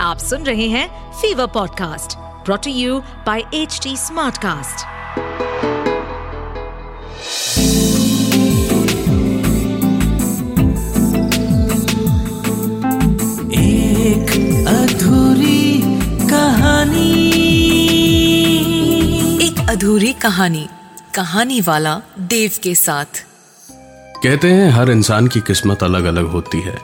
आप सुन रहे हैं fever podcast brought to you by H Smartcast. एक अधूरी कहानी एक अधूरी कहानी कहानी वाला देव के साथ कहते हैं हर इंसान की किस्मत अलग अलग होती है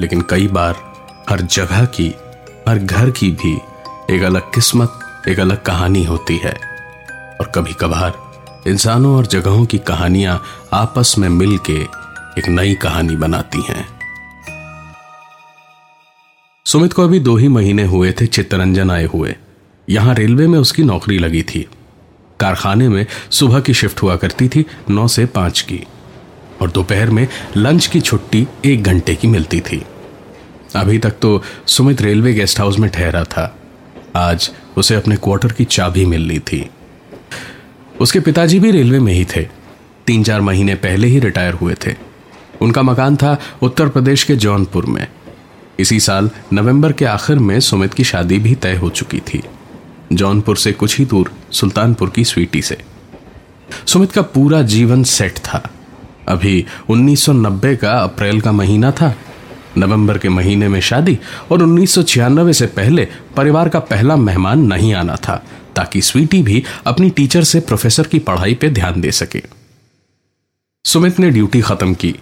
लेकिन कई बार हर जगह की, हर घर की भी एक अलग किस्मत, एक अलग कहानी होती है। और कभी कभार इंसानों और जगहों की कहानियाँ आपस में मिलके एक नई कहानी बनाती हैं। सुमित को अभी दो ही महीने हुए थे, चित्तरंजन आए हुए। यहाँ रेलवे में उसकी नौकरी लगी थी। कारखाने में सुबह की शिफ्ट हुआ करती थी, नौ से पाँच की। और दोपहर में लंच की छुट्टी एक घंटे की मिलती थी। अभी तक तो सुमित रेलवे गेस्ट हाउस में ठहरा था। आज उसे अपने क्वार्टर की चाबी मिल रही थी। उसके पिताजी भी रेलवे में ही थे। तीन चार महीने पहले ही रिटायर हुए थे। उनका मकान था उत्तर प्रदेश के जौनपुर में। इसी साल नवंबर के आखिर में सुमित की शादी भी तय हो चुकी थी। जौनपुर से कुछ ही दूर सुल्तानपुर की स्वीटी से। सुमित का पूरा जीवन सेट था। अभी 1990 का अप्रैल का महीना था नवंबर के महीने में शादी और उन्नीस सौ छियानवे से पहले परिवार का पहला मेहमान नहीं आना था, ताकि स्वीटी भी अपनी टीचर से प्रोफेसर की पढ़ाई पे ध्यान दे सके। सुमित ने ड्यूटी खत्म की।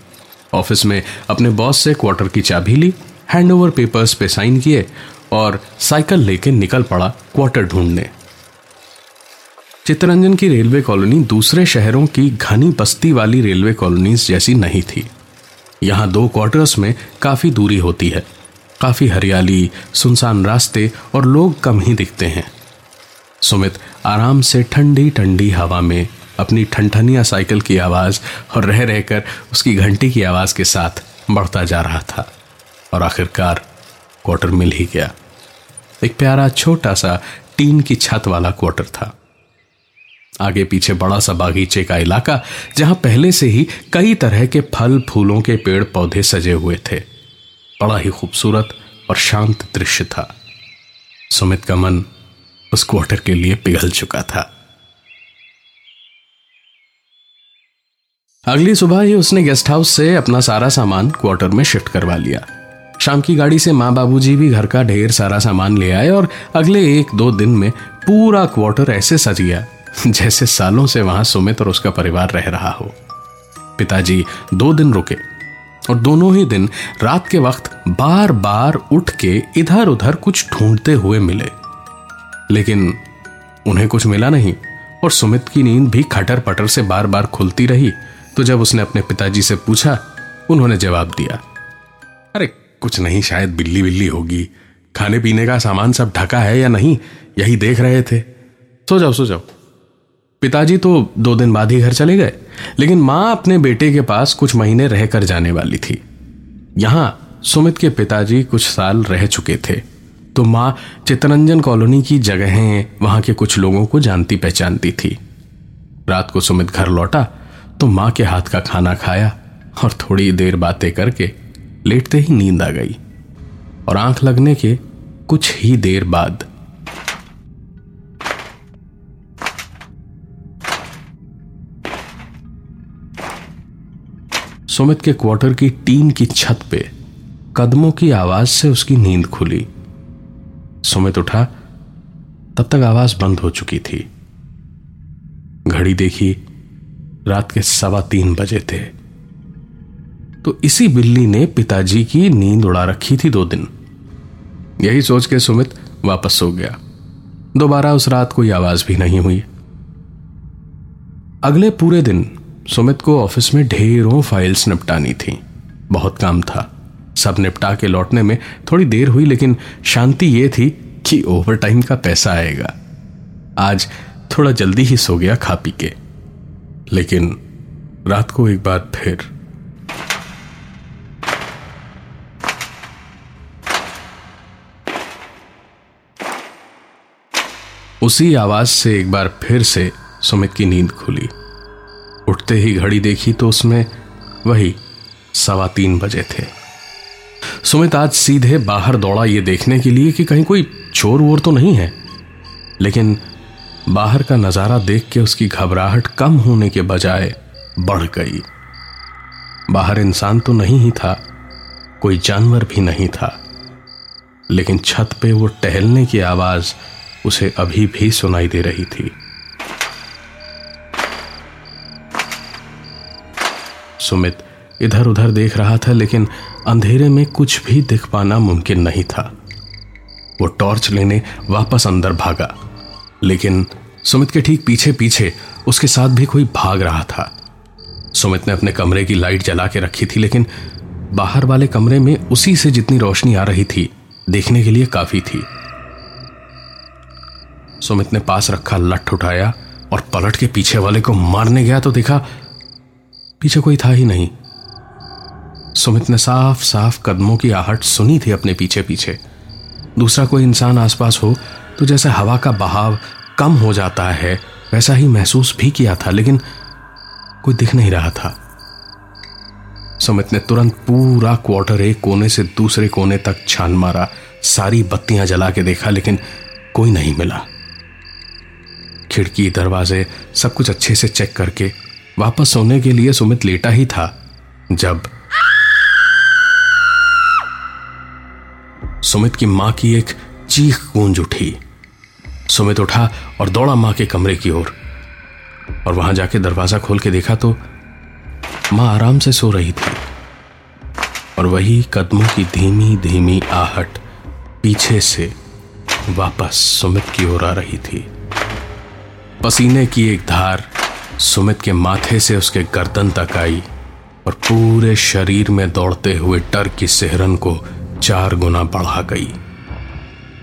ऑफ़िस में अपने बॉस से क्वार्टर की चाबी ली, हैंडओवर पेपर्स पे साइन किए और साइकिल लेके निकल पड़ा क्वार्टर ढूँढने। चित्तरंजन की रेलवे कॉलोनी दूसरे शहरों की घनी बस्ती वाली रेलवे कॉलोनीज जैसी नहीं थी। यहाँ दो क्वार्टर्स में काफ़ी दूरी होती है। काफ़ी हरियाली, सुनसान रास्ते और लोग कम ही दिखते हैं। सुमित, आराम से ठंडी ठंडी हवा में अपनी ठनठनिया साइकिल की आवाज़ और रह रहकर उसकी घंटी की आवाज़ के साथ बढ़ता जा रहा था और आखिरकार क्वार्टर मिल ही गया। एक प्यारा छोटा सा टीन की छत वाला क्वार्टर था। आगे पीछे बड़ा सा बागीचे का इलाका, जहाँ पहले से ही कई तरह के फल, फूलों के पेड़ पौधे सजे हुए थे। बड़ा ही खूबसूरत और शांत दृश्य था। सुमित का मन उस क्वार्टर के लिए पिघल चुका था। अगली सुबह ही उसने गेस्ट हाउस से अपना सारा सामान क्वार्टर में शिफ्ट करवा लिया। शाम की गाड़ी से माँ बाबूजी भी घर का ढेर सारा सामान ले आए और अगले एक दो दिन में पूरा क्वार्टर ऐसे सज गया। जैसे सालों से वहाँ सुमित और उसका परिवार रह रहा हो। पिताजी दो दिन रुके और दोनों ही दिन रात के वक्त बार बार उठ के इधर उधर कुछ ढूंढते हुए मिले। लेकिन उन्हें कुछ मिला नहीं और सुमित की नींद भी खटर पटर से बार बार खुलती रही। तो जब उसने अपने पिताजी से पूछा, उन्होंने जवाब दिया, अरे, कुछ नहीं, शायद बिल्ली बिल्ली होगी। खाने पीने का सामान सब ढका है या नहीं? यही देख रहे थे। सो जाओ सो जाओ। पिताजी तो दो दिन बाद ही घर चले गए, लेकिन माँ अपने बेटे के पास कुछ महीने रहकर जाने वाली थी। यहाँ सुमित के पिताजी कुछ साल रह चुके थे तो माँ चितरंजन कॉलोनी की जगहें, वहाँ के कुछ लोगों को जानती पहचानती थी। रात को सुमित घर लौटा तो माँ के हाथ का खाना खाया और थोड़ी देर बातें करके लेटते ही नींद आ गई और आँख लगने के कुछ ही देर बाद सुमित के क्वार्टर की टीन की छत पे कदमों की आवाज़ से उसकी नींद खुली। सुमित उठा, तब तक आवाज़ बंद हो चुकी थी। घड़ी देखी, रात के सवा तीन बजे थे। तो इसी बिल्ली ने पिताजी की नींद उड़ा रखी थी दो दिन। यही सोच के सुमित वापस सो गया। दोबारा उस रात कोई आवाज़ भी नहीं हुई। अगले पूरे दिन सुमित को ऑफ़िस में ढेरों फाइल्स निपटानी थी। बहुत काम था। सब निपटा के लौटने में थोड़ी देर हुई, लेकिन शांति यह थी कि ओवर टाइम का पैसा आएगा। आज थोड़ा जल्दी ही सो गया खा पी के। लेकिन रात को एक बार फिर उसी आवाज़ से एक बार फिर से सुमित की नींद खुली। उठते ही घड़ी देखी तो उसमें वही सवा तीन बजे थे। सुमित आज सीधे बाहर दौड़ा ये देखने के लिए कि कहीं कोई चोर वोर तो नहीं है। लेकिन बाहर का नज़ारा देख के उसकी घबराहट कम होने के बजाय बढ़ गई। बाहर इंसान तो नहीं ही था, कोई जानवर भी नहीं था। लेकिन छत पे वो टहलने की आवाज़ उसे अभी भी सुनाई दे रही थी। सुमित इधर उधर देख रहा था, लेकिन अंधेरे में कुछ भी दिख पाना मुमकिन नहीं था। वो टॉर्च लेने वापस अंदर भागा। लेकिन सुमित के ठीक पीछे पीछे उसके साथ भी कोई भाग रहा था। सुमित ने अपने कमरे की लाइट जला के रखी थी, लेकिन बाहर वाले कमरे में उसी से जितनी रोशनी आ रही थी, देखने के लिए काफ़ी थी। सुमित ने पास रखा लठ उठाया और पलट के पीछे वाले को मारने गया तो देखा पीछे कोई था ही नहीं। सुमित ने साफ़ साफ़ कदमों की आहट सुनी थी अपने पीछे पीछे दूसरा कोई इंसान आसपास हो तो जैसे हवा का बहाव कम हो जाता है, वैसा ही महसूस भी किया था, लेकिन कोई दिख नहीं रहा था। सुमित ने तुरंत पूरा क्वार्टर एक कोने से दूसरे कोने तक छान मारा, सारी बत्तियाँ जला के देखा, लेकिन कोई नहीं मिला। खिड़की, दरवाजे, सब कुछ अच्छे से चेक करके वापस सोने के लिए सुमित लेटा ही था, जब सुमित की माँ की एक चीख गूंज उठी। सुमित उठा और दौड़ा माँ के कमरे की ओर, और वहाँ जाके दरवाज़ा खोल के देखा तो माँ आराम से सो रही थी, और वही कदमों की धीमी धीमी आहट पीछे से वापस सुमित की ओर आ रही थी। पसीने की एक धार सुमित के माथे से उसके गर्दन तक आई और पूरे शरीर में दौड़ते हुए डर की सेहरन को चार गुना बढ़ा गई।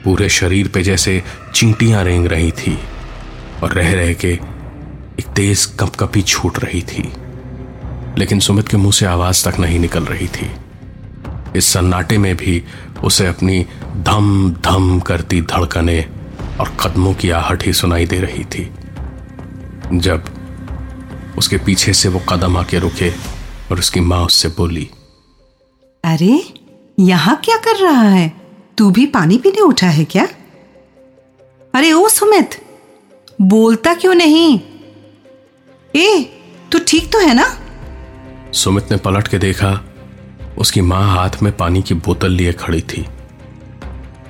पूरे शरीर पे जैसे चींटियाँ रेंग रही थी और रह रह के एक तेज कपकपी छूट रही थी। लेकिन सुमित के मुँह से आवाज़ तक नहीं निकल रही थी। इस सन्नाटे में भी उसे अपनी धम धम करती धड़कने और कदमों की आहट ही सुनाई दे रही थी। जब उसके पीछे से वो कदम आके रुके और उसकी माँ उससे बोली अरे यहाँ क्या कर रहा है? तू भी पानी पीने उठा है क्या? अरे ओ सुमित बोलता क्यों नहीं? ए तू ठीक तो है ना? सुमित ने पलट के देखा उसकी माँ हाथ में पानी की बोतल लिए खड़ी थी।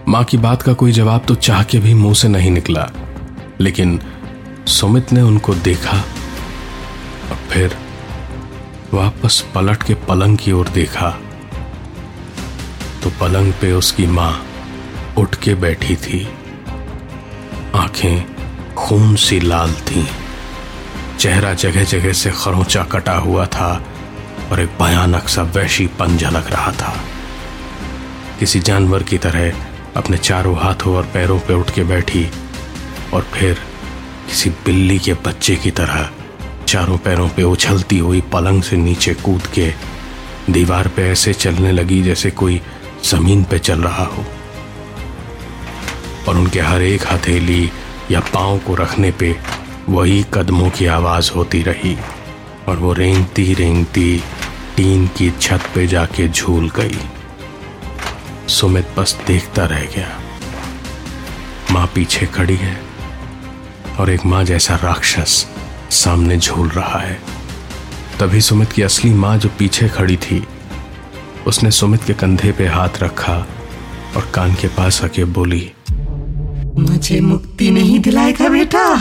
माँ की बात का कोई जवाब तो चाह के भी मुँह से नहीं निकला लेकिन सुमित ने उनको देखा फिर वापस पलट के पलंग की ओर देखा। तो पलंग पे उसकी माँ उठ के बैठी थी। आँखें खून सी लाल थीं। चेहरा जगह जगह से खरोंचा कटा हुआ था और एक भयानक सा वैशीपन झलक रहा था। किसी जानवर की तरह अपने चारों हाथों और पैरों पे उठ के बैठी और फिर किसी बिल्ली के बच्चे की तरह चारों पैरों पे उछलती हुई पलंग से नीचे कूद के दीवार पे ऐसे चलने लगी जैसे कोई ज़मीन पे चल रहा हो। और उनके हर एक हथेली या पाँव को रखने पे वही कदमों की आवाज़ होती रही और वो रेंगती रेंगती टीन की छत पे जाके झूल गई। सुमित बस देखता रह गया। माँ पीछे खड़ी है और एक माँ जैसा राक्षस सामने झूल रहा है। तभी सुमित की असली माँ जो पीछे खड़ी थी उसने सुमित के कंधे पे हाथ रखा और कान के पास आके बोली मुझे मुक्ति नहीं दिलाएगा बेटा।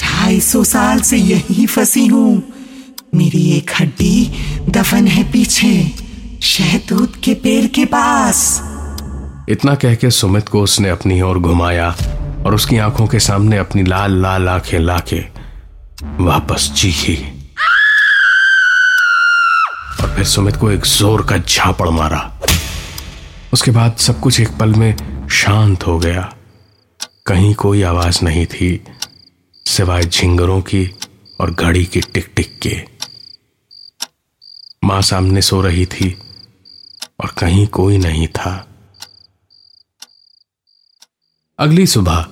ढाई सौ साल से यही फंसी हूँ। मेरी एक हड्डी दफन है पीछे शहतूत के पेड़ के पास। इतना कह के सुमित को उसने अपनी ओर घुमाया और उसकी आँखों के सामने अपनी लाल लाल आँखें लाके वापस चीखी। और फिर सुमित को एक ज़ोर का झापड़ मारा। उसके बाद सब कुछ एक पल में शांत हो गया। कहीं कोई आवाज़ नहीं थी, सिवाय झिंगरों की और घड़ी की टिक टिक के। माँ सामने सो रही थी और कहीं कोई नहीं था। अगली सुबह,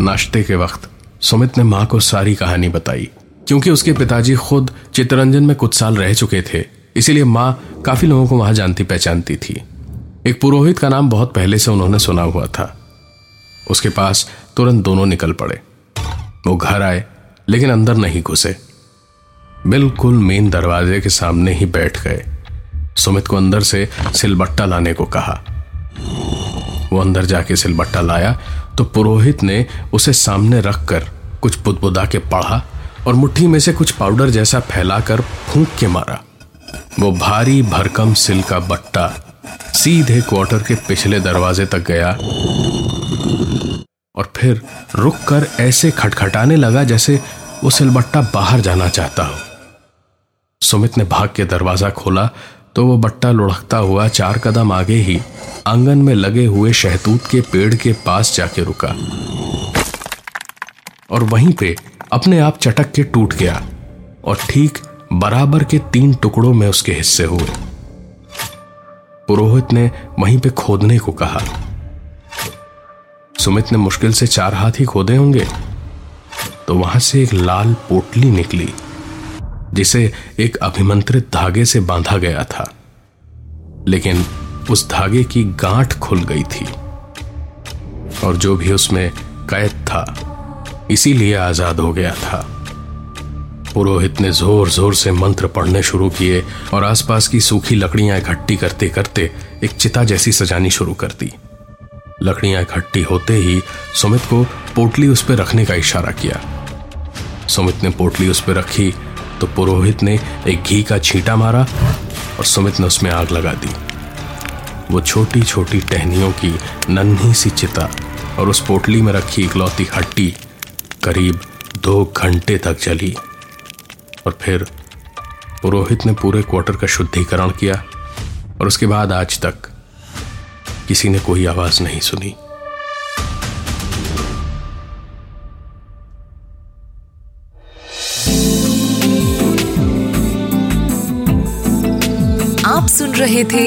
नाश्ते के वक्त सुमित ने माँ को सारी कहानी बताई, क्योंकि उसके पिताजी खुद चित्तरंजन में कुछ साल रह चुके थे, इसीलिए माँ काफ़ी लोगों को वहाँ जानती पहचानती थी। एक पुरोहित का नाम बहुत पहले से उन्होंने सुना हुआ था। उसके पास तुरंत दोनों निकल पड़े। वो घर आए, लेकिन अंदर नहीं घुसे। बिल्कुल मेन दरवाजे के सामने ही बैठ गए। सुमित को अंदर से सिलबट्टा लाने को कहा। वो अंदर जाके सिलबट्टा लाया तो पुरोहित ने उसे सामने रखकर कुछ बुदबुदा के पढ़ा और मुट्ठी में से कुछ पाउडर जैसा फैलाकर फूंक के मारा। वो भारी भरकम सिल का बट्टा सीधे क्वार्टर के पिछले दरवाजे तक गया और फिर रुक कर ऐसे खटखटाने लगा जैसे वो सिलबट्टा बाहर जाना चाहता हो। सुमित ने भाग के दरवाज़ा खोला तो वो बट्टा लुढ़कता हुआ चार कदम आगे ही आँगन में लगे हुए शहतूत के पेड़ के पास जाके रुका। और वहीं पे अपने आप चटक के टूट गया और ठीक बराबर के तीन टुकड़ों में उसके हिस्से हुए। पुरोहित ने वहीं पे खोदने को कहा, सुमित ने मुश्किल से चार हाथ ही खोदे होंगे? तो वहाँ से एक लाल पोटली निकली, जिसे एक अभिमंत्रित धागे से बांधा गया था। लेकिन उस धागे की गांठ खुल गई थी। और जो भी उसमें कैद था, इसीलिए आज़ाद हो गया था। पुरोहित ने ज़ोर ज़ोर से मंत्र पढ़ने शुरू किए और आसपास की सूखी लकड़ियाँ इकट्ठी करते करते एक चिता जैसी सजानी शुरू कर दी। लकड़ियाँ इकट्ठी होते ही सुमित को पोटली उस पर रखने का इशारा किया। सुमित ने पोटली उस पर रखी तो पुरोहित ने एक घी का छींटा मारा और सुमित ने उसमें आग लगा दी। वो छोटी छोटी टहनियों की नन्ही सी चिता और उस पोटली में रखी इकलौती हट्टी करीब दो घंटे तक जली। और फिर पुरोहित ने पूरे क्वार्टर का शुद्धिकरण किया और उसके बाद आज तक किसी ने कोई आवाज़ नहीं सुनी। आप सुन रहे थे